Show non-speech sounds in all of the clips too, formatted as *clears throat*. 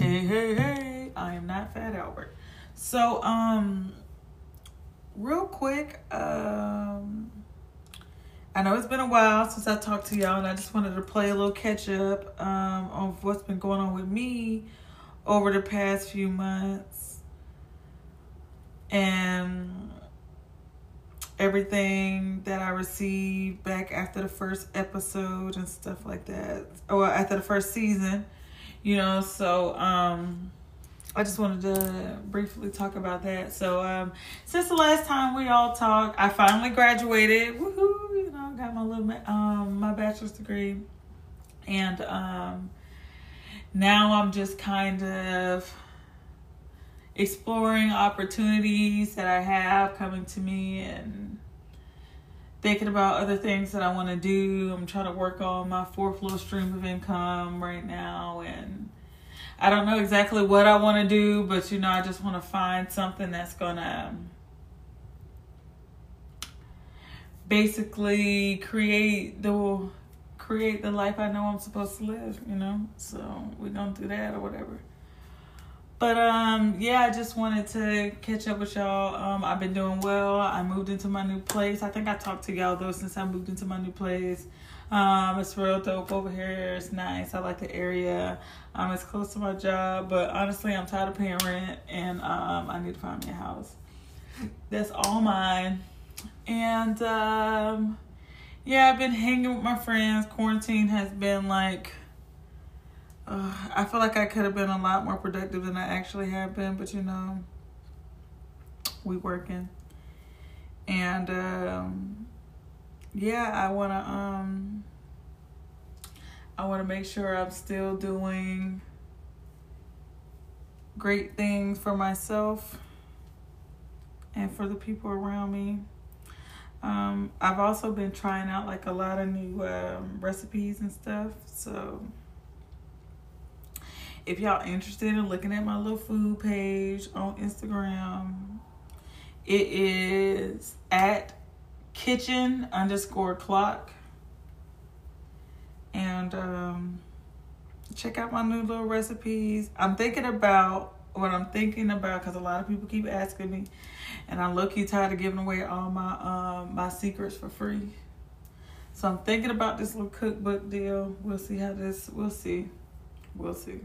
Hey, hey, hey, I am not Fat Albert. So, um, real quick, um, I know it's been a while since I talked to y'all, and I just wanted to play a little catch up um, on what's been going on with me over the past few months. And everything that I received back after the first episode and stuff like that, or after the first season, you know. So, um, I just wanted to briefly talk about that. So, um, since the last time we all talked, I finally graduated. Woohoo! You know, got my little um my bachelor's degree, and um, now I'm just kind of exploring opportunities that I have coming to me and thinking about other things that I want to do. I'm trying to work on my fourth little stream of income right now and I don't know exactly what I want to do, but you know, I just want to find something that's going to basically create the create the life I know I'm supposed to live, you know? So, we're going to do that or whatever. But um yeah, I just wanted to catch up with y'all. Um I've been doing well. I moved into my new place. I think I talked to y'all though since I moved into my new place. Um, it's real dope over here. It's nice. I like the area. Um, it's close to my job, but honestly, I'm tired of paying rent, and um, I need to find me a house. That's all mine. And um, yeah, I've been hanging with my friends. Quarantine has been like. Uh, I feel like I could have been a lot more productive than I actually have been, but you know, we working. And um, yeah, I want to um I want to make sure I'm still doing great things for myself and for the people around me. Um, I've also been trying out like a lot of new um, recipes and stuff. So if y'all interested in looking at my little food page on Instagram, it is at kitchen underscore clock. And um, check out my new little recipes. I'm thinking about what I'm thinking about because a lot of people keep asking me, and I'm lucky tired of giving away all my um, my secrets for free. So I'm thinking about this little cookbook deal. We'll see how this. We'll see. We'll see.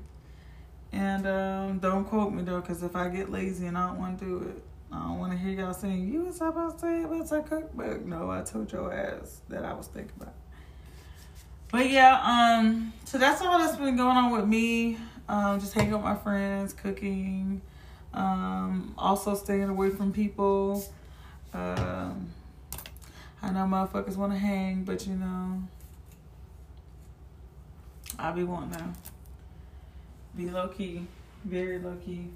And um, don't quote me though, because if I get lazy and I don't want to do it, I don't want to hear y'all saying, you was supposed to say about a cookbook. No, I told your ass that I was thinking about. But yeah, um, so that's all that's been going on with me. Um, just hanging with my friends, cooking, um, also staying away from people. Um, I know motherfuckers want to hang, but you know, I be wanting to be low key, very low key.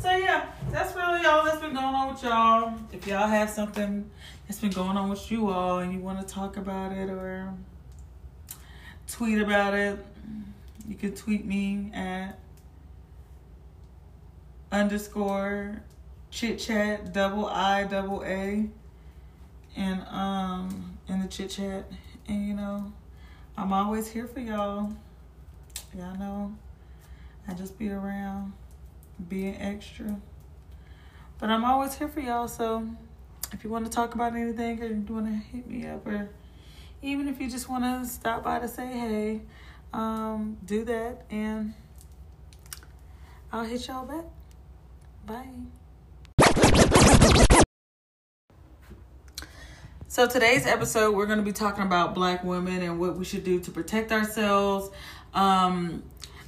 So yeah, that's really all that's been going on with y'all. If y'all have something that's been going on with you all and you want to talk about it or tweet about it, you can tweet me at underscore chit chat double I double A and um in the chit chat and you know I'm always here for y'all. Y'all know I just be around being extra. But I'm always here for y'all, so if you want to talk about anything or you want to hit me up or even if you just want to stop by to say hey, um, do that and I'll hit y'all back. Bye. So today's episode, we're going to be talking about black women and what we should do to protect ourselves. Um,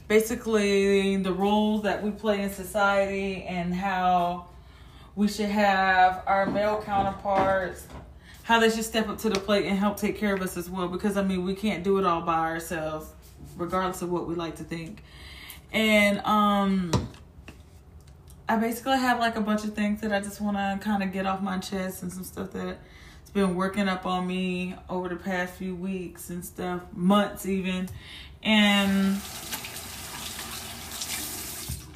basically the roles that we play in society and how we should have our male counterparts how they should step up to the plate and help take care of us as well. Because i mean we can't do it all by ourselves regardless of what we like to think. And um i basically have like a bunch of things that i just want to kind of get off my chest and some stuff that it's been working up on me over the past few weeks and stuff months even and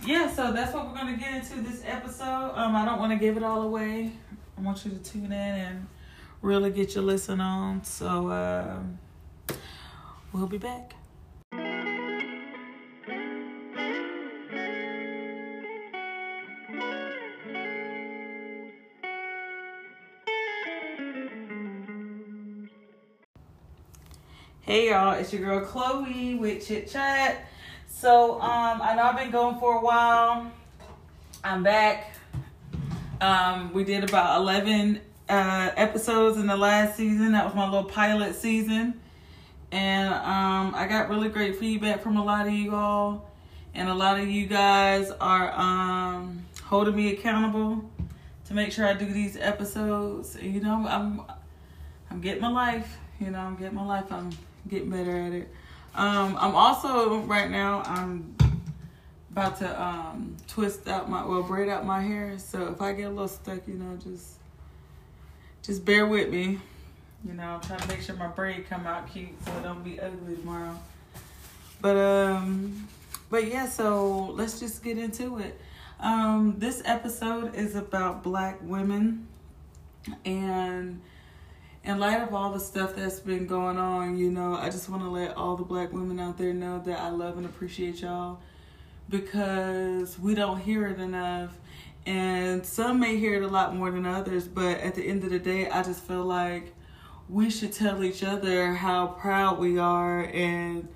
yeah, so that's what we're gonna get into this episode. Um, I don't want to give it all away. I want you to tune in and really get your listen on. So uh, we'll be back. Hey y'all, it's your girl Chloe with Chit Chat. So um, I know I've been going for a while. I'm back. Um, we did about 11 uh, episodes in the last season. That was my little pilot season, and um, I got really great feedback from a lot of you all, and a lot of you guys are um, holding me accountable to make sure I do these episodes. You know, I'm I'm getting my life. You know, I'm getting my life. I'm getting better at it. Um, I'm also right now. I'm about to um, twist out my well braid out my hair. So if I get a little stuck, you know, just just bear with me. You know, I'm trying to make sure my braid come out cute so it don't be ugly tomorrow. But um, but yeah. So let's just get into it. Um, this episode is about black women and in light of all the stuff that's been going on, you know, I just want to let all the black women out there know that I love and appreciate y'all because we don't hear it enough. And some may hear it a lot more than others, but at the end of the day, I just feel like we should tell each other how proud we are and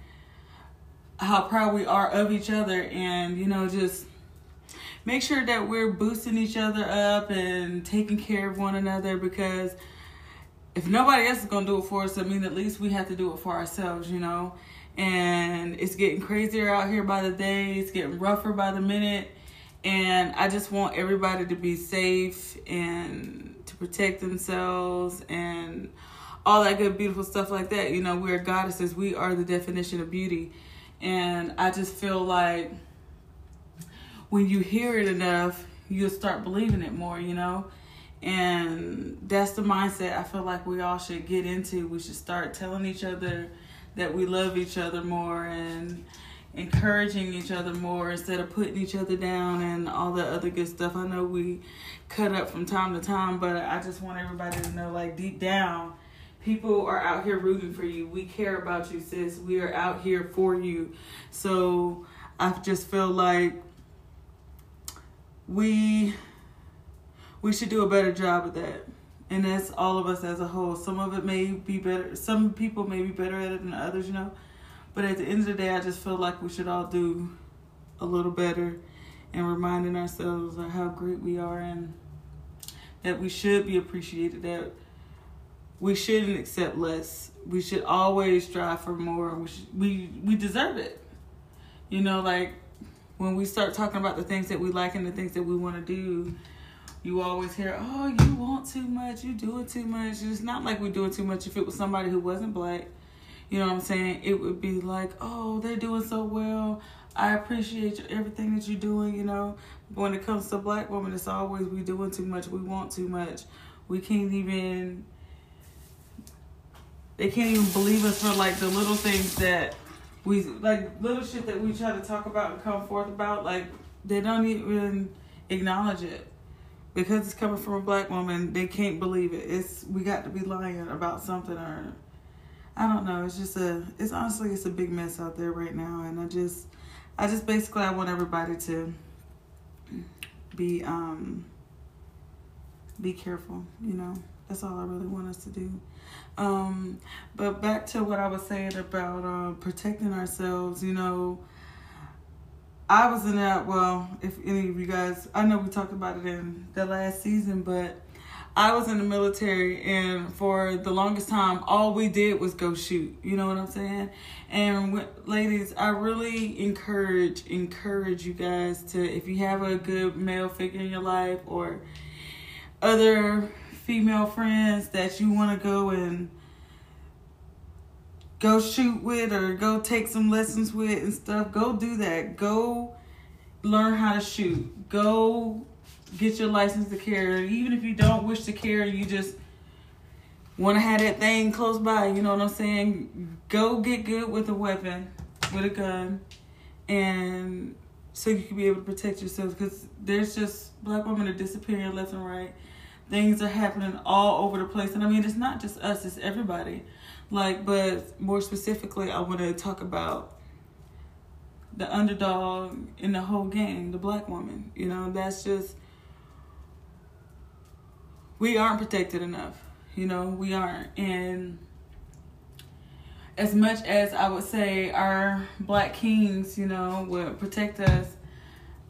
how proud we are of each other and, you know, just make sure that we're boosting each other up and taking care of one another because if nobody else is gonna do it for us, I mean at least we have to do it for ourselves, you know. And it's getting crazier out here by the day. It's getting rougher by the minute, and I just want everybody to be safe and to protect themselves and all that good, beautiful stuff like that. You know, we're goddesses. We are the definition of beauty, and I just feel like when you hear it enough, you'll start believing it more. You know and that's the mindset I feel like we all should get into. We should start telling each other that we love each other more and encouraging each other more instead of putting each other down and all the other good stuff. I know we cut up from time to time, but I just want everybody to know like deep down, people are out here rooting for you. We care about you, sis. We are out here for you. So I just feel like we we should do a better job of that. And that's all of us as a whole. Some of it may be better, some people may be better at it than others, you know. But at the end of the day, I just feel like we should all do a little better and reminding ourselves of how great we are and that we should be appreciated, that we shouldn't accept less. We should always strive for more. We should, we we deserve it. You know, like when we start talking about the things that we like and the things that we want to do, you always hear, oh, you want too much, you doing too much. It's not like we're doing too much. If it was somebody who wasn't black, you know what I'm saying? It would be like, oh, they're doing so well. I appreciate everything that you're doing, you know. When it comes to black women, it's always we doing too much, we want too much. We can't even, they can't even believe us for like the little things that we, like little shit that we try to talk about and come forth about. Like, they don't even acknowledge it because it's coming from a black woman, they can't believe it. It's we got to be lying about something or I don't know. It's just a it's honestly it's a big mess out there right now and I just I just basically I want everybody to be um be careful, you know. That's all I really want us to do. Um but back to what I was saying about uh, protecting ourselves, you know, I was in that. Well, if any of you guys, I know we talked about it in the last season, but I was in the military, and for the longest time, all we did was go shoot. You know what I'm saying? And ladies, I really encourage encourage you guys to, if you have a good male figure in your life or other female friends that you want to go and go shoot with or go take some lessons with and stuff, go do that. Go learn how to shoot. Go get your license to carry. Even if you don't wish to carry, you just want to have that thing close by. You know what I'm saying? Go get good with a weapon, with a gun, and so you can be able to protect yourself. Because there's just black women are disappearing left and right. Things are happening all over the place, and I mean it's not just us; it's everybody. Like, but more specifically, I want to talk about the underdog in the whole game, the black woman. You know, that's just we aren't protected enough. You know, we aren't. And as much as I would say our black kings, you know, would protect us,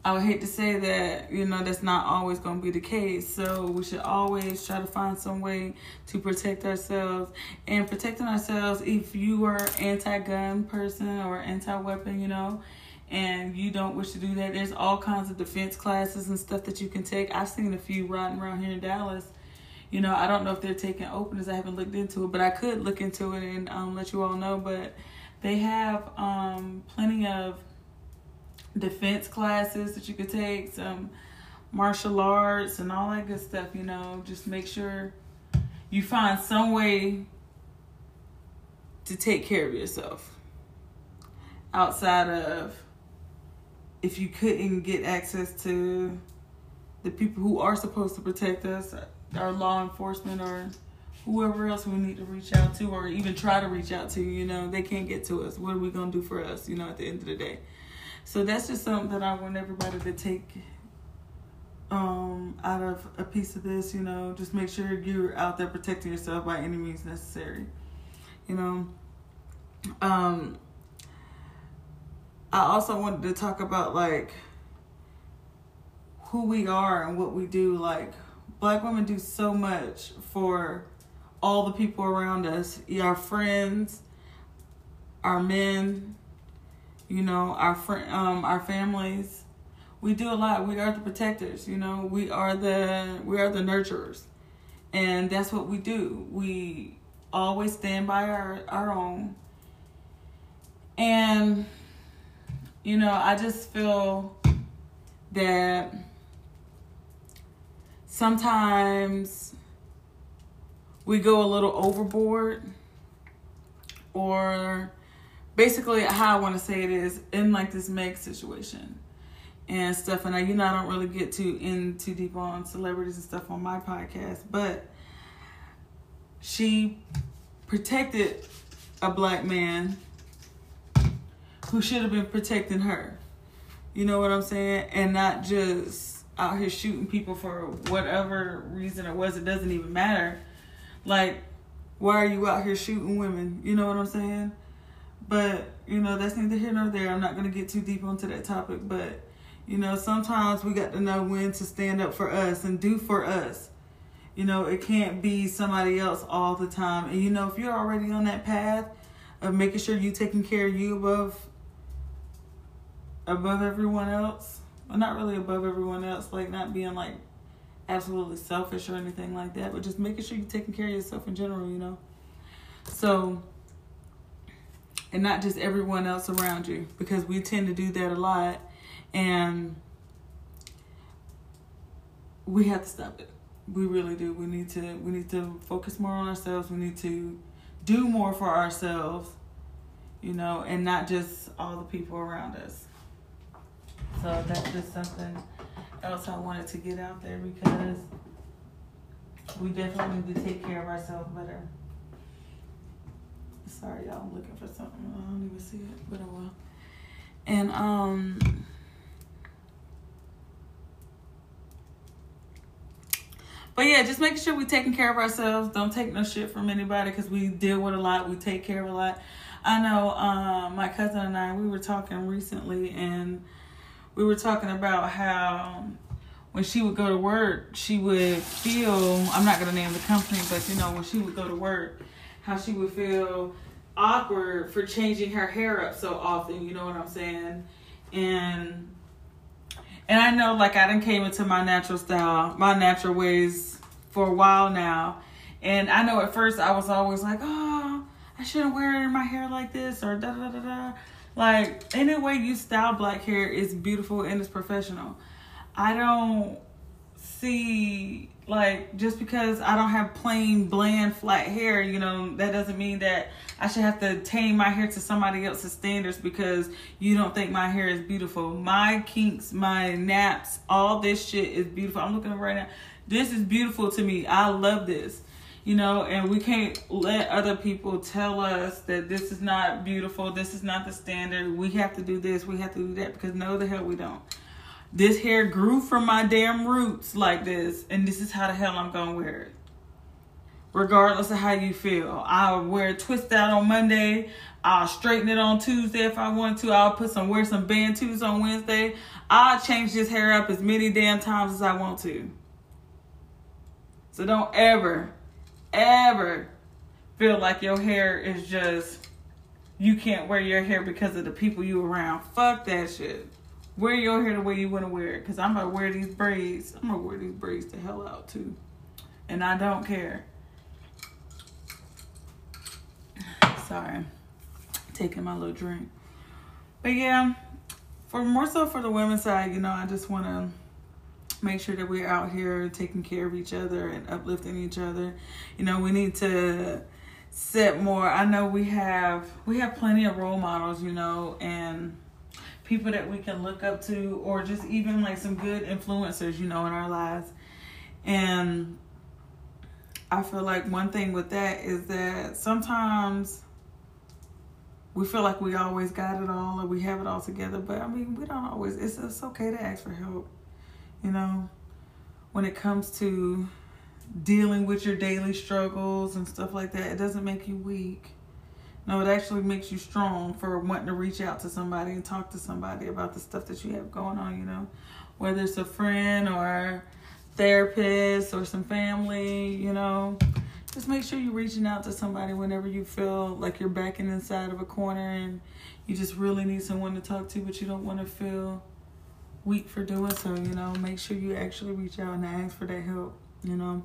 I would hate to say that, you know, that's not always going to be the case. So we should always try to find some way to protect ourselves. And protecting ourselves, if you are anti-gun person or anti-weapon, you know, and you don't wish to do that, there's all kinds of defense classes and stuff that you can take. I've seen a few riding around here in Dallas. You know, I don't know if they're taking openers. I haven't looked into it, but I could look into it and um, let you all know. But they have um, plenty of defense classes that you could take, some martial arts and all that good stuff, you know. Just make sure you find some way to take care of yourself outside of if you couldn't get access to the people who are supposed to protect us, our law enforcement or whoever else we need to reach out to or even try to reach out to, you know, they can't get to us. What are we going to do for us, you know, at the end of the day? So that's just something that I want everybody to take um, out of a piece of this, you know, just make sure you're out there protecting yourself by any means necessary. You know, um, I also wanted to talk about like who we are and what we do. Like, black women do so much for all the people around us, our friends, our men, you know, our friend, um, our families. We do a lot. We are the protectors. You know, we are the we are the nurturers, and that's what we do. We always stand by our our own. And you know, I just feel that sometimes we go a little overboard or basically how I want to say it is in like this Meg situation and stuff. And I, you know, I don't really get too in too deep on celebrities and stuff on my podcast, but she protected a black man who should have been protecting her. You know what I'm saying? And not just out here shooting people for whatever reason it was. It doesn't even matter. Like, why are you out here shooting women? You know what I'm saying? But, you know, that's neither here nor there. I'm not going to get too deep onto that topic. But, you know, sometimes we got to know when to stand up for us and do for us. You know, it can't be somebody else all the time. And, you know, if you're already on that path of making sure you taking care of you above above everyone else well not really above everyone else like not being like absolutely selfish or anything like that but just making sure you're taking care of yourself in general you know so and not just everyone else around you because we tend to do that a lot and we have to stop it. We really do. We need to we need to focus more on ourselves. We need to do more for ourselves you know and not just all the people around us. So that's just something else i wanted to get out there because we definitely need to take care of ourselves better Sorry, y'all. I'm looking for something. I don't even see it, but I will. And um. But yeah, just making sure we're taking care of ourselves. Don't take no shit from anybody because we deal with a lot. We take care of a lot. I know um, my cousin and I, we were talking recently and we were talking about how when she would go to work, she would feel, I'm not to name the company, but you know, when she would go to work, how she would feel awkward for changing her hair up so often, you know what I'm saying? And and I know like I done came into my natural style, my natural ways for a while now. And I know at first I was always like, oh, I shouldn't wear my hair like this or da da da da. Like any way you style black hair is beautiful and it's professional. I don't see like just because I don't have plain bland flat hair, you know, that doesn't mean that I should have to tame my hair to somebody else's standards because you don't think my hair is beautiful. My kinks, my naps, all this shit is beautiful. I'm looking at right now. This is beautiful to me. I love this. You know, and we can't let other people tell us that this is not beautiful, this is not the standard. We have to do this, we have to do that because no the hell we don't this hair grew from my damn roots like this, and this is how the hell I'm gonna wear it. regardless of how you feel. I'll wear a twist out on Monday. I'll straighten it on Tuesday if I want to. I'll put some wear some bantus on Wednesday. I'll change this hair up as many damn times as I want to. So don't ever, ever feel like your hair is just you can't wear your hair because of the people you around. Fuck that shit. Wear your hair the way you want to wear it. Cause I'm gonna wear these braids. I'm gonna wear these braids the hell out too. And I don't care. *sighs* Sorry. Taking my little drink. But yeah, for more so for the women's side, you know, I just wanna make sure that we're out here taking care of each other and uplifting each other. You know, we need to set more. I know we have we have plenty of role models, you know, and people that we can look up to or just even like some good influencers, you know, in our lives. And I feel like one thing with that is that sometimes we feel like we always got it all or we have it all together, but I mean, we don't always. It's it's okay to ask for help, you know, when it comes to dealing with your daily struggles and stuff like that. It doesn't make you weak. No, it actually makes you strong for wanting to reach out to somebody and talk to somebody about the stuff that you have going on, you know, whether it's a friend or therapist or some family, you know. Just make sure you're reaching out to somebody whenever you feel like you're backing inside of a corner and you just really need someone to talk to, but you don't want to feel weak for doing so, you know. Make sure you actually reach out and ask for that help, you know.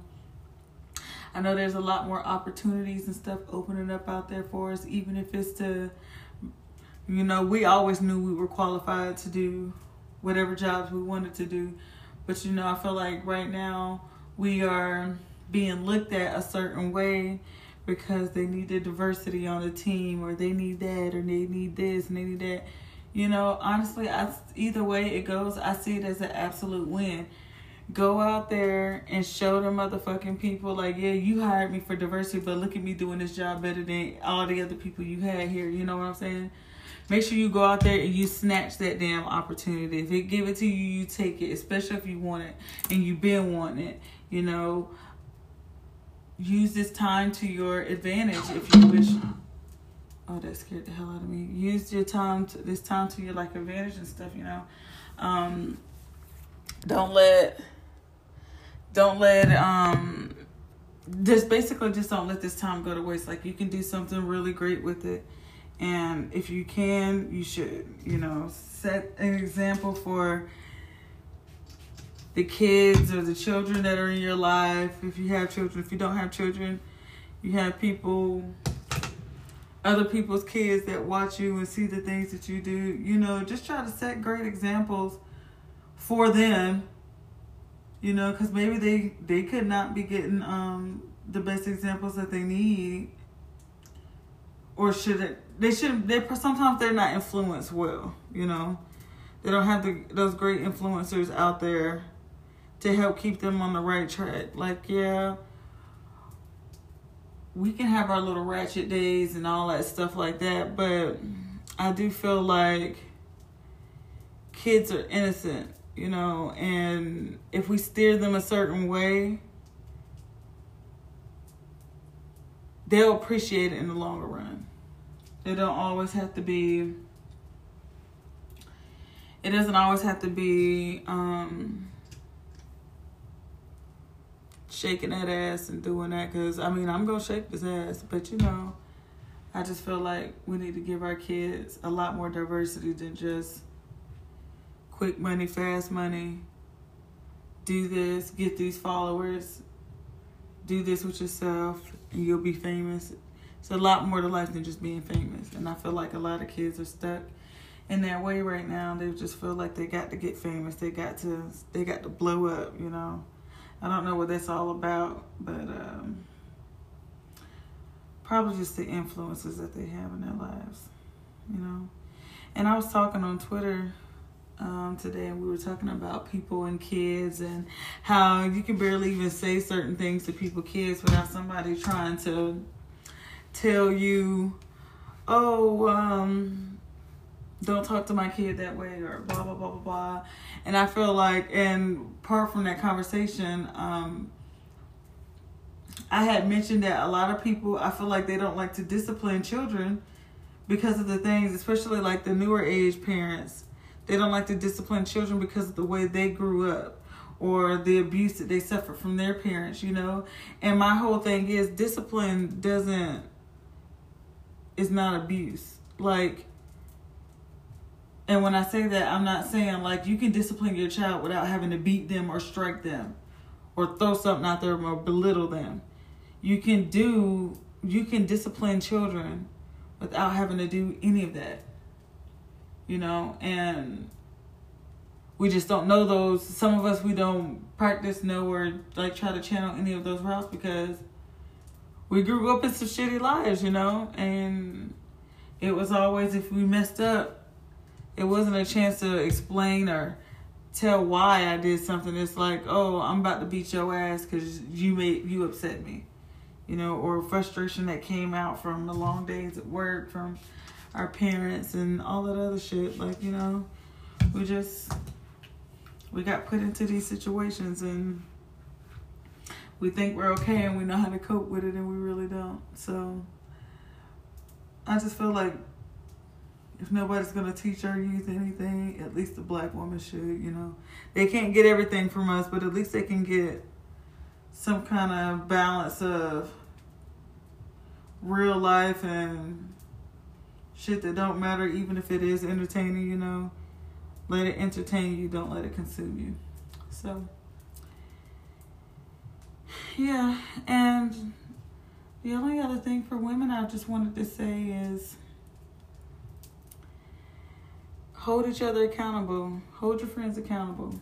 I know there's a lot more opportunities and stuff opening up out there for us, even if it's to, you know, we always knew we were qualified to do whatever jobs we wanted to do. But, you know, I feel like right now we are being looked at a certain way because they need the diversity on the team or they need that or they need this and they need that. You know, honestly, I, either way it goes, I see it as an absolute win go out there and show the motherfucking people like, yeah, you hired me for diversity, but look at me doing this job better than all the other people you had here. You know what I'm saying? Make sure you go out there and you snatch that damn opportunity. If they give it to you, you take it, especially if you want it and you've been wanting it. You know, use this time to your advantage if you wish. Oh, that scared the hell out of me. Use your time to this time to your like advantage and stuff. You know, um, don't let don't let um just basically just don't let this time go to waste. Like you can do something really great with it. And if you can you should you know set an example for the kids or the children that are in your life. If you have children if you don't have children you have people other people's kids that watch you and see the things that you do. You know just try to set great examples for them you know because maybe they they could not be getting um the best examples that they need. Or should they should they sometimes they're not influenced well you know? They don't have the, those great influencers out there to help keep them on the right track. Like yeah we can have our little ratchet days and all that stuff like that but i do feel like kids are innocent you know, and if we steer them a certain way, they'll appreciate it in the longer run. They don't always have to be it doesn't always have to be um shaking that ass and doing that because I mean I'm gonna shake this ass, but you know, I just feel like we need to give our kids a lot more diversity than just quick money, fast money, do this, get these followers, do this with yourself, and you'll be famous. It's a lot more to life than just being famous. And I feel like a lot of kids are stuck in that way right now. They just feel like they got to get famous. They got to they got to blow up, you know. I don't know what that's all about, but um, probably just the influences that they have in their lives, you know. And I was talking on Twitter um, today, and we were talking about people and kids and how you can barely even say certain things to people, kids, without somebody trying to tell you, oh, um, don't talk to my kid that way, or blah, blah, blah, blah, blah. And I feel like, and apart from that conversation, um, I had mentioned that a lot of people, I feel like they don't like to discipline children because of the things, especially like the newer age parents. They don't like to discipline children because of the way they grew up or the abuse that they suffered from their parents, you know? And my whole thing is discipline doesn't, is not abuse. Like, and when I say that, I'm not saying like you can discipline your child without having to beat them or strike them or throw something out there or belittle them you can do you can discipline children without having to do any of that you know and we just don't know those. Some of us we don't practice know or like try to channel any of those routes because we grew up in some shitty lives you know? And it was always if we messed up it wasn't a chance to explain or tell why I did something. It's like, oh, I'm about to beat your ass because you made you upset me you know, or frustration that came out from the long days at work, from our parents and all that other shit. Like, you know, we just we got put into these situations and we think we're okay and we know how to cope with it and we really don't. So I just feel like if nobody's gonna teach our youth anything, at least the black woman should, you know. They can't get everything from us, but at least they can get some kind of balance of real life and shit that don't matter, even if it is entertaining, you know. Let it entertain you, don't let it consume you. So, yeah, and the only other thing for women I just wanted to say is hold each other accountable, hold your friends accountable.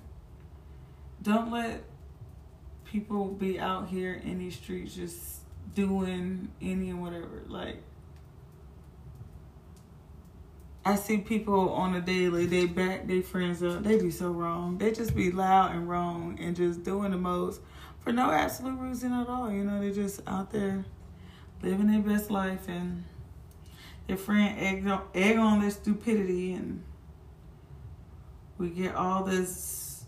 Don't let people be out here in these streets just doing any and whatever. Like, I see people on a daily, they back their friends up. They be so wrong. They just be loud and wrong and just doing the most for no absolute reason at all. You know, they just out there living their best life and their friend egg on, egg on their stupidity and we get all this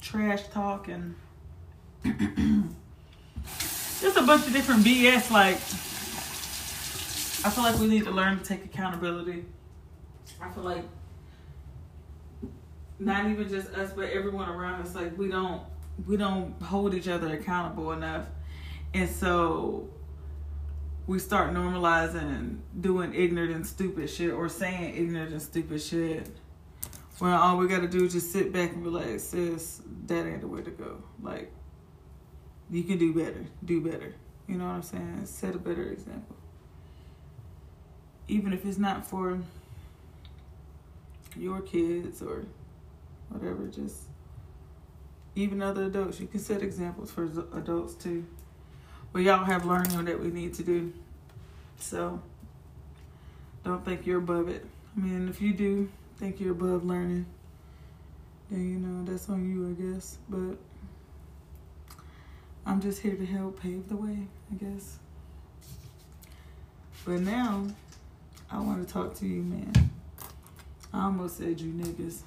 trash talk and *clears throat* just a bunch of different BS. Like, I feel like we need to learn to take accountability. I feel like not even just us, but everyone around us. Like, we don't we don't hold each other accountable enough, and so we start normalizing doing ignorant and stupid shit or saying ignorant and stupid shit. When all we gotta do is just sit back and be like, sis, that ain't the way to go. Like, you can do better. Do better. You know what I'm saying? Set a better example. Even if it's not for your kids or whatever, just even other adults, you can set examples for adults too. We all have learning that we need to do. So don't think you're above it. I mean, if you do think you're above learning, then you know that's on you, I guess. But I'm just here to help pave the way, I guess. But now, I want to talk to you, man. I almost said you niggas.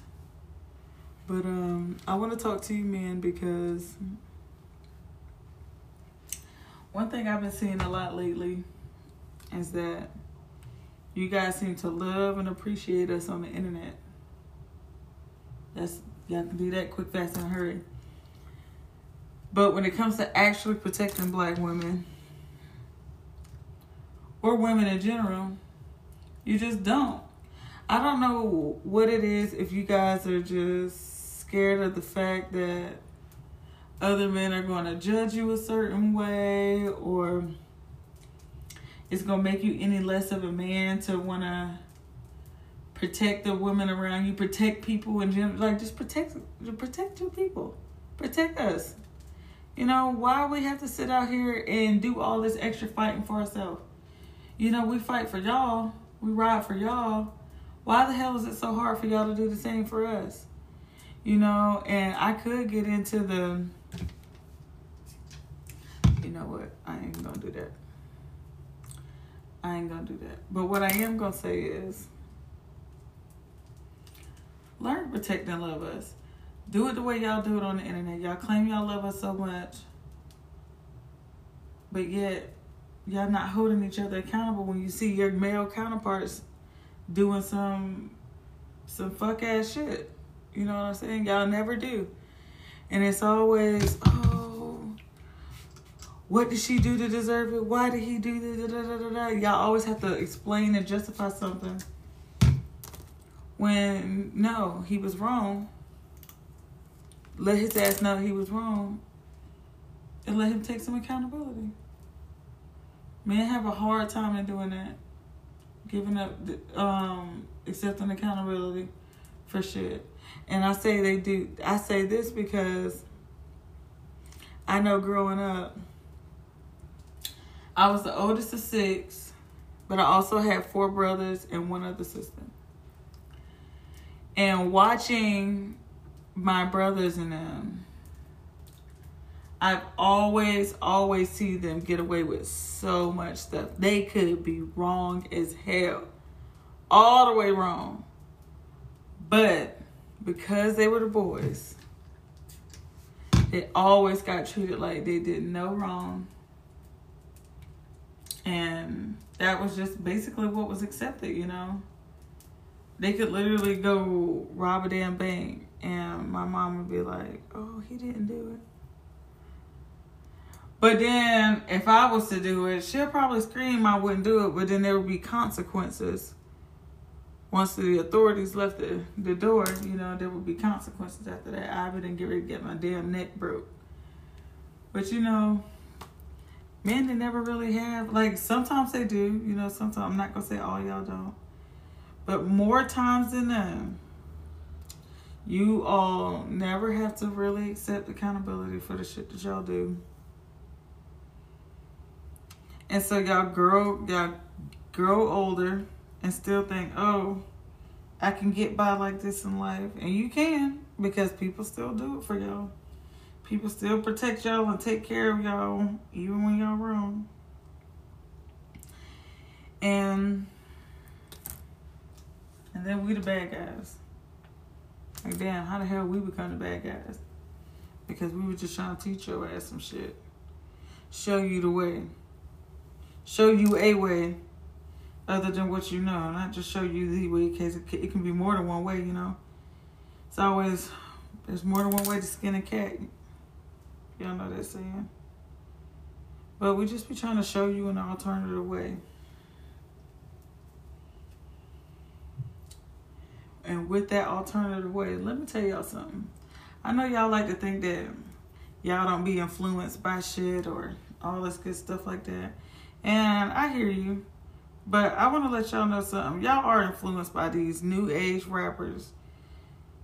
But um, I want to talk to you, man, because one thing I've been seeing a lot lately is that you guys seem to love and appreciate us on the internet. That's have to be that quick, fast, and hurry. But when it comes to actually protecting black women or women in general, you just don't. I don't know what it is if you guys are just scared of the fact that other men are going to judge you a certain way or it's going to make you any less of a man to want to protect the women around you, protect people in general. Like, just protect, protect your people. Protect us. You know, why we have to sit out here and do all this extra fighting for ourselves? You know, we fight for y'all, we ride for y'all. Why the hell is it so hard for y'all to do the same for us? You know, and I could get into the you know what? I ain't gonna do that. I ain't gonna do that. But what I am gonna say is learn to protect and love us. Do it the way y'all do it on the internet. Y'all claim y'all love us so much. but yet y'all not holding each other accountable when you see your male counterparts doing some some fuck ass shit. You know what I'm saying? Y'all never do. And it's always, oh, what did she do to deserve it? Why did he do da. Y'all always have to explain and justify something. When no, he was wrong. Let his ass know he was wrong. And let him take some accountability. Men have a hard time in doing that. Giving up um accepting accountability for shit. And I say they do. I say this because I know growing up, I was the oldest of six, but I also had four brothers and one other sister. And watching my brothers and them, I've always, always see them get away with so much stuff. They could be wrong as hell. All the way wrong. But because they were the boys, they always got treated like they did no wrong. And that was just basically what was accepted, you know. They could literally go rob a damn bank, and my mom would be like, oh, he didn't do it. But then, if I was to do it, she'll probably scream I wouldn't do it, but then there would be consequences once the authorities left the, the door, you know, there would be consequences after that. I wouldn't get ready to get my damn neck broke. But you know, men they never really have like sometimes they do, you know, sometimes I'm not gonna say all y'all don't. But more times than that, you all never have to really accept accountability for the shit that y'all do. And so y'all grow y'all grow older and still think, oh, I can get by like this in life. And you can because people still do it for y'all. People still protect y'all and take care of y'all even when y'all wrong. And and then we the bad guys. Like damn, how the hell we become the bad guys? Because we were just trying to teach your ass some shit. Show you the way. Show you a way other than what you know, not just show you the way, because it, it can be more than one way, you know. It's always, there's more than one way to skin a cat. Y'all know that saying. But we just be trying to show you an alternative way. And with that alternative way, let me tell y'all something. I know y'all like to think that y'all don't be influenced by shit or all this good stuff like that. And I hear you. But I want to let y'all know something. Y'all are influenced by these new age rappers.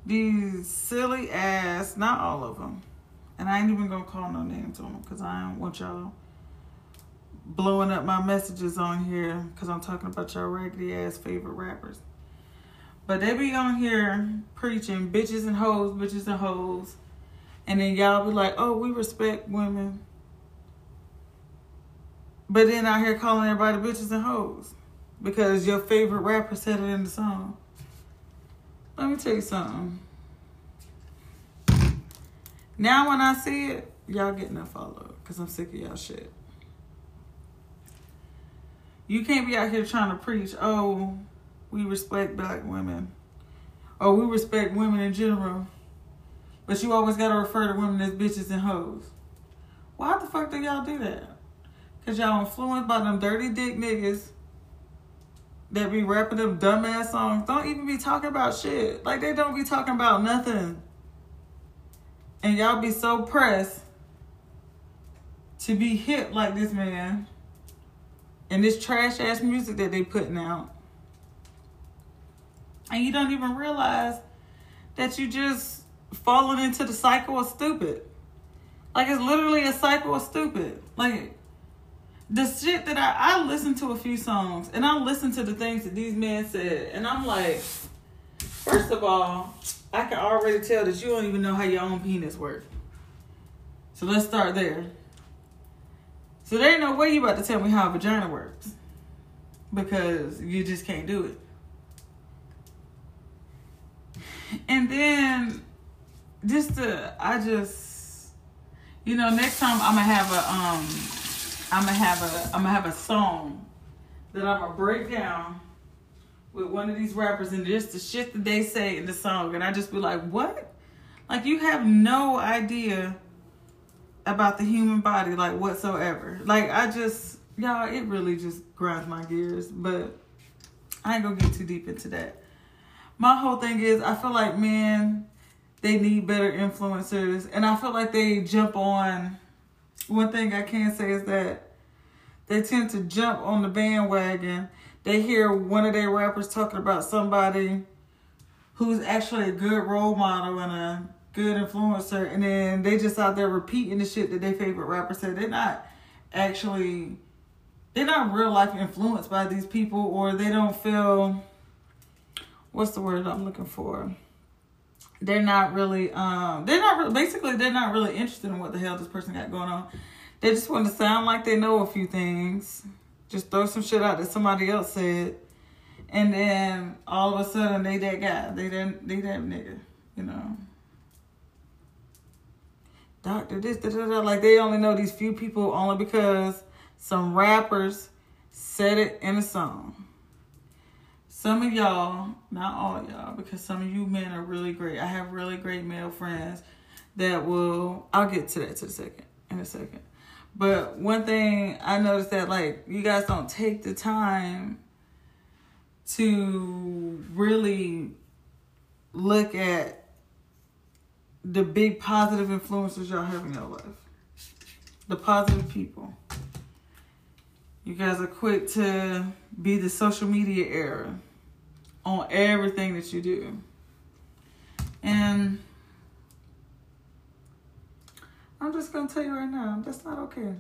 These silly ass, not all of them. And I ain't even going to call no names on them because I don't want y'all blowing up my messages on here because I'm talking about y'all raggedy ass favorite rappers. But they be on here preaching bitches and hoes, bitches and hoes. And then y'all be like, oh, we respect women. But then out here calling everybody bitches and hoes because your favorite rapper said it in the song. Let me tell you something. Now when I see it, y'all getting a follow because I'm sick of y'all shit. You can't be out here trying to preach, oh, we respect black women. Or we respect women in general. But you always gotta refer to women as bitches and hoes. Why the fuck do y'all do that? Cause y'all influenced by them dirty dick niggas that be rapping them dumbass songs. Don't even be talking about shit. Like they don't be talking about nothing. And y'all be so pressed to be hip like this man and this trash ass music that they putting out. And you don't even realize that you just falling into the cycle of stupid. Like it's literally a cycle of stupid. Like the shit that I I listened to a few songs and I listened to the things that these men said and I'm like, first of all, I can already tell that you don't even know how your own penis works. So let's start there. So there ain't no way you about to tell me how a vagina works. Because you just can't do it. And then just to I just you know, next time I'm gonna have a um I'm gonna have a I'm gonna have a song that I'm gonna break down with one of these rappers and just the shit that they say in the song, and I just be like, what? Like you have no idea about the human body, like whatsoever. Like I just y'all, it really just grinds my gears, but I ain't gonna get too deep into that. My whole thing is I feel like men they need better influencers and I feel like they jump on one thing I can say is that they tend to jump on the bandwagon. They hear one of their rappers talking about somebody who's actually a good role model and a good influencer, and then they just out there repeating the shit that their favorite rapper said. They're not actually, they're not real life influenced by these people, or they don't feel, what's the word I'm looking for? They're not really, um, they're not, basically, they're not really interested in what the hell this person got going on. They just want to sound like they know a few things. Just throw some shit out that somebody else said. And then all of a sudden they that guy. They that they that nigga. You know. Doctor this, da, da, da. like they only know these few people only because some rappers said it in a song. Some of y'all, not all y'all, because some of you men are really great. I have really great male friends that will I'll get to that to a second in a second. But one thing I noticed that like you guys don't take the time to really look at the big positive influences y'all have in your life. The positive people. You guys are quick to be the social media era on everything that you do. And I'm just gonna tell you right now, that's not okay.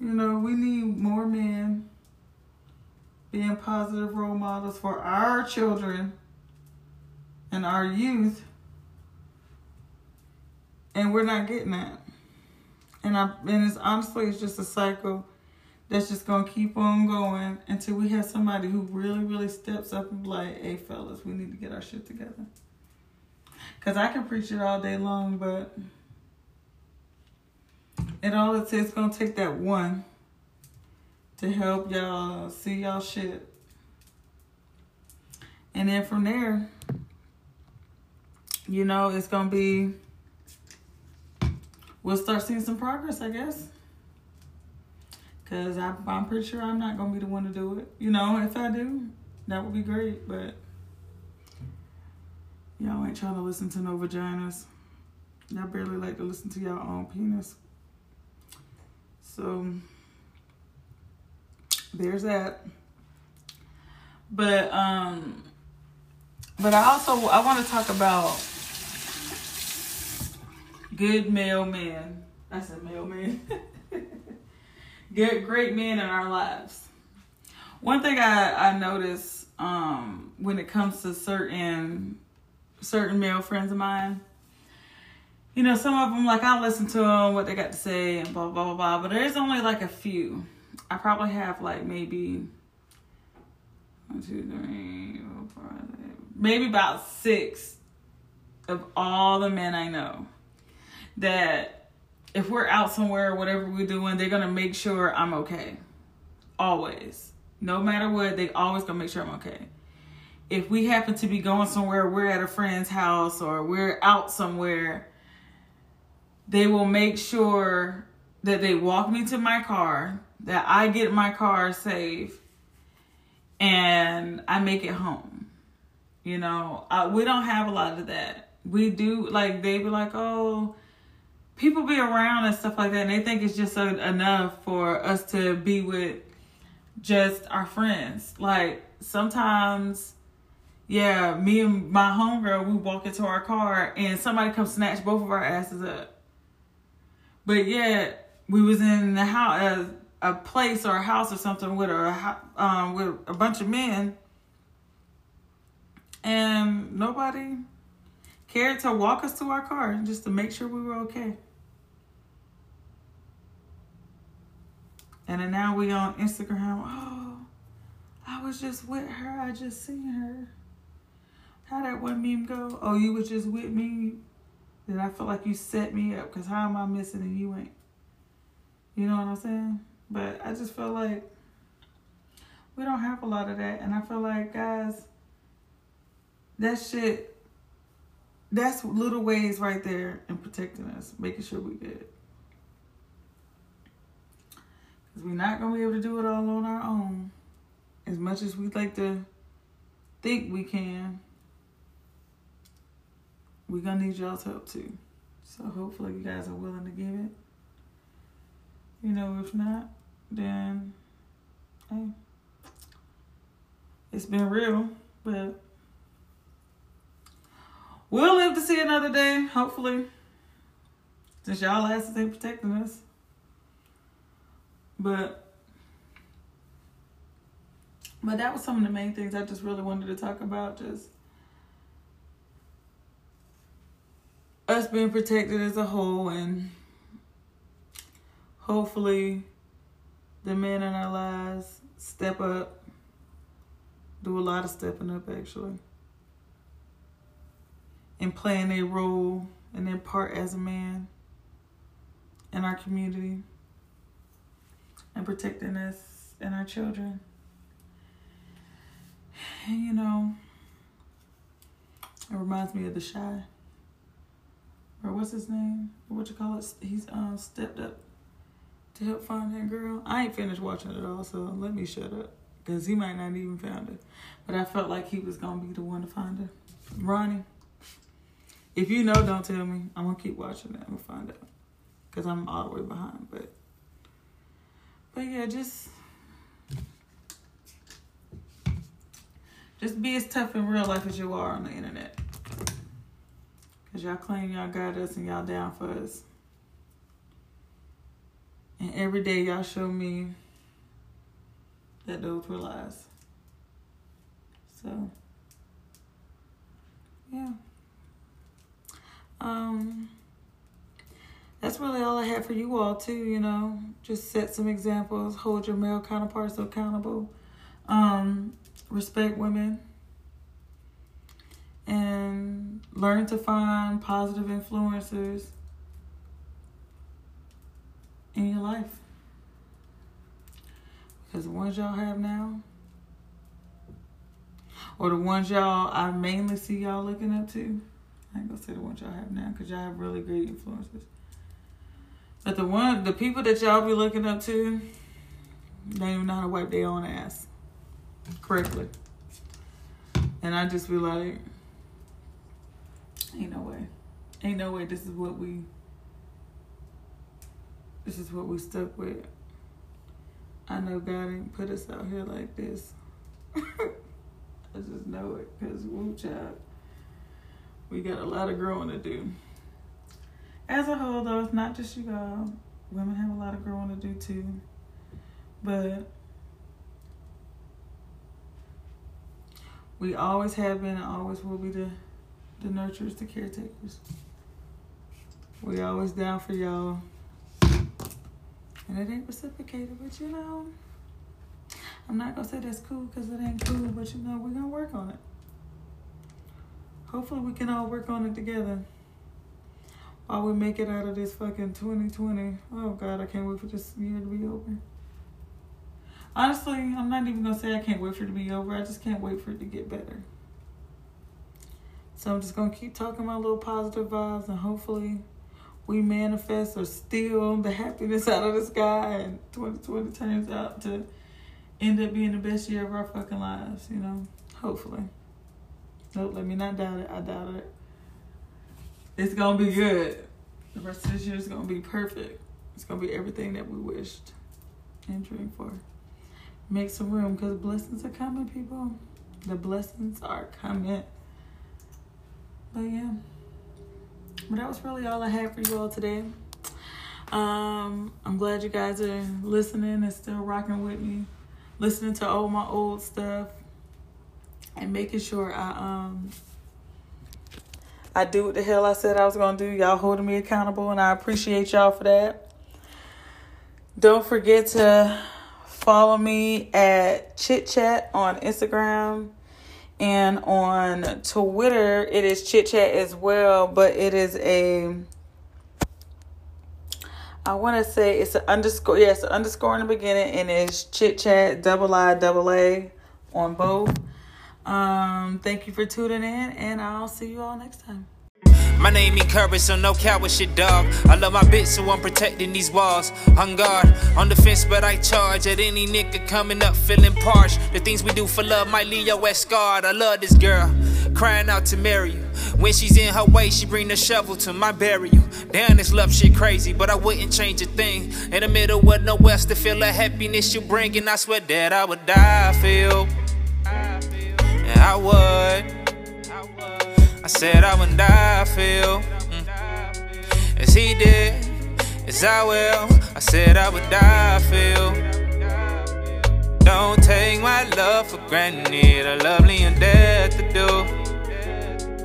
You know, we need more men being positive role models for our children and our youth. And we're not getting that. And I and it's honestly it's just a cycle that's just gonna keep on going until we have somebody who really, really steps up and be like, hey fellas, we need to get our shit together. Cause I can preach it all day long, but it all it gonna take that one to help y'all see y'all shit. And then from there, you know, it's gonna be we'll start seeing some progress, I guess. Cause I, I'm pretty sure I'm not gonna be the one to do it. You know, if I do, that would be great. But y'all ain't trying to listen to no vaginas. Y'all barely like to listen to y'all own penis. So there's that. But um but I also I want to talk about good male men. I said male men. *laughs* good great men in our lives. One thing I I notice um when it comes to certain certain male friends of mine you know, some of them, like, I listen to them, what they got to say, and blah, blah, blah, blah. But there's only like a few. I probably have like maybe one, two, three, four, five, maybe about six of all the men I know that if we're out somewhere, whatever we're doing, they're to make sure I'm okay. Always. No matter what, they always to make sure I'm okay. If we happen to be going somewhere, we're at a friend's house or we're out somewhere they will make sure that they walk me to my car, that I get my car safe, and I make it home. You know, uh, we don't have a lot of that. We do, like, they be like, oh, people be around and stuff like that, and they think it's just a, enough for us to be with just our friends. Like, sometimes yeah, me and my homegirl, we walk into our car and somebody comes snatch both of our asses up. But yet we was in the house, a, a place or a house or something with a um with a bunch of men, and nobody cared to walk us to our car just to make sure we were okay. And then now we on Instagram. Oh, I was just with her. I just seen her. How that one meme go? Oh, you was just with me that I feel like you set me up because how am I missing and you ain't? You know what I'm saying? But I just feel like we don't have a lot of that. And I feel like, guys, that shit, that's little ways right there in protecting us, making sure we good. Because we're not going to be able to do it all on our own. As much as we'd like to think we can, we're going to need y'all's help too. So hopefully you guys are willing to give it. You know, if not, then hey, it's been real, but we'll live to see another day, hopefully. Since y'all asses ain't protecting us. But but that was some of the main things I just really wanted to talk about. Just us being protected as a whole and hopefully the men in our lives step up do a lot of stepping up actually and playing a role and their part as a man in our community and protecting us and our children and you know it reminds me of the shy. or what's his name? What you call it? He's um stepped up to help find that girl. I ain't finished watching it all, so let me shut up. Cause he might not even found her. But I felt like he was gonna be the one to find her. Ronnie. If you know, don't tell me. I'm gonna keep watching it. I'm gonna find out. Cause I'm all the way behind. But but yeah, just just be as tough in real life as you are on the internet. Because y'all claim y'all got us and y'all down for us. And every day y'all show me that those were lies. So, yeah. Um, that's really all I have for you all too, you know. Just set some examples, hold your male counterparts accountable. Um, respect women and learn to find positive influencers in your life. Because the ones y'all have now, or the ones y'all I mainly see y'all looking up to, I ain't gonna say the ones y'all have now because y'all have really great influences. But the one, the people that y'all be looking up to, they don't know how to wipe their own ass correctly. And I just be like, Ain't no way. Ain't no way this is what we this is what we stuck with. I know God ain't put us out here like this. *laughs* I just know it because woo child. We got a lot of growing to do. As a whole though, it's not just you all. Women have a lot of growing to do too. But we always have been and always will be the the nurturers, the caretakers. We always down for y'all. And it ain't reciprocated, but you know, I'm not gonna say that's cool because it ain't cool, but you know, we're gonna work on it. Hopefully, we can all work on it together while we make it out of this fucking 2020. Oh God, I can't wait for this year to be over. Honestly, I'm not even gonna say I can't wait for it to be over. I just can't wait for it to get better. So I'm just gonna keep talking my little positive vibes and hopefully we manifest or steal the happiness out of the sky and 2020 turns out to end up being the best year of our fucking lives, you know? Hopefully. Nope, let me not doubt it. I doubt it. It's gonna be good. The rest of this year is gonna be perfect. It's gonna be everything that we wished and dreamed for. Make some room because blessings are coming, people. The blessings are coming. But yeah. But that was really all I had for you all today. Um, I'm glad you guys are listening and still rocking with me, listening to all my old stuff, and making sure I um I do what the hell I said I was gonna do. Y'all holding me accountable, and I appreciate y'all for that. Don't forget to follow me at Chit Chat on Instagram and on Twitter, it is Chit Chat as well, but it is a I want to say it's an underscore. Yes, yeah, underscore in the beginning, and it's chit chat double I double A on both. Um, thank you for tuning in, and I'll see you all next time. My name encouraged, so no coward shit, dog. I love my bitch, so I'm protecting these walls. On guard, on the fence, but I charge at any nigga coming up feeling parched. The things we do for love might leave your ass scarred. I love this girl, crying out to marry you. When she's in her way, she bring the shovel to my burial. Damn, this love shit crazy, but I wouldn't change a thing. In the middle of nowhere, to feel the happiness you bring, and I swear that I would die for you. I would. I said I would die for you. Mm. As he did, as I will. I said I would die for you. Don't take my love for granted. A lovely and dead to do.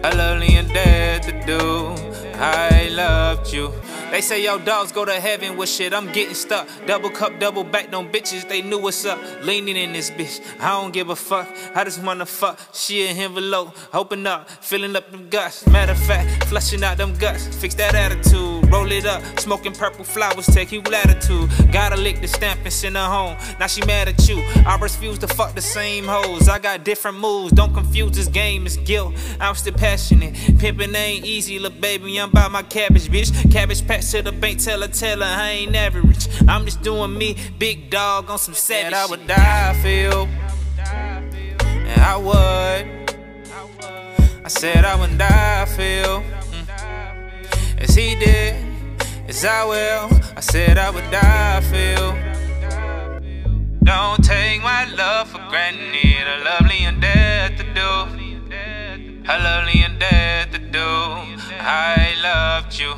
A lovely and dead to do. I loved you. They say yo dogs go to heaven with shit. I'm getting stuck. Double cup, double back, on bitches. They knew what's up. Leaning in this bitch. I don't give a fuck. I just wanna fuck. She an envelope. Open up, filling up them guts. Matter of fact, flushing out them guts. Fix that attitude. Roll it up. Smoking purple flowers. Take you latitude. Gotta lick the stamp and send her home. Now she mad at you. I refuse to fuck the same hoes. I got different moves. Don't confuse this game. It's guilt. I'm still passionate. Pimping ain't easy. Look, baby, I'm by my cabbage, bitch. Cabbage patch to the bank, tell her, tell her I ain't average. I'm just doing me, big dog on some savage. I would die for you. And I would. I said I would die for you. As he did, as I will. I said I would die for you. Don't take my love for granted. A lovely and dead to do. A lovely and dead to do. I loved you.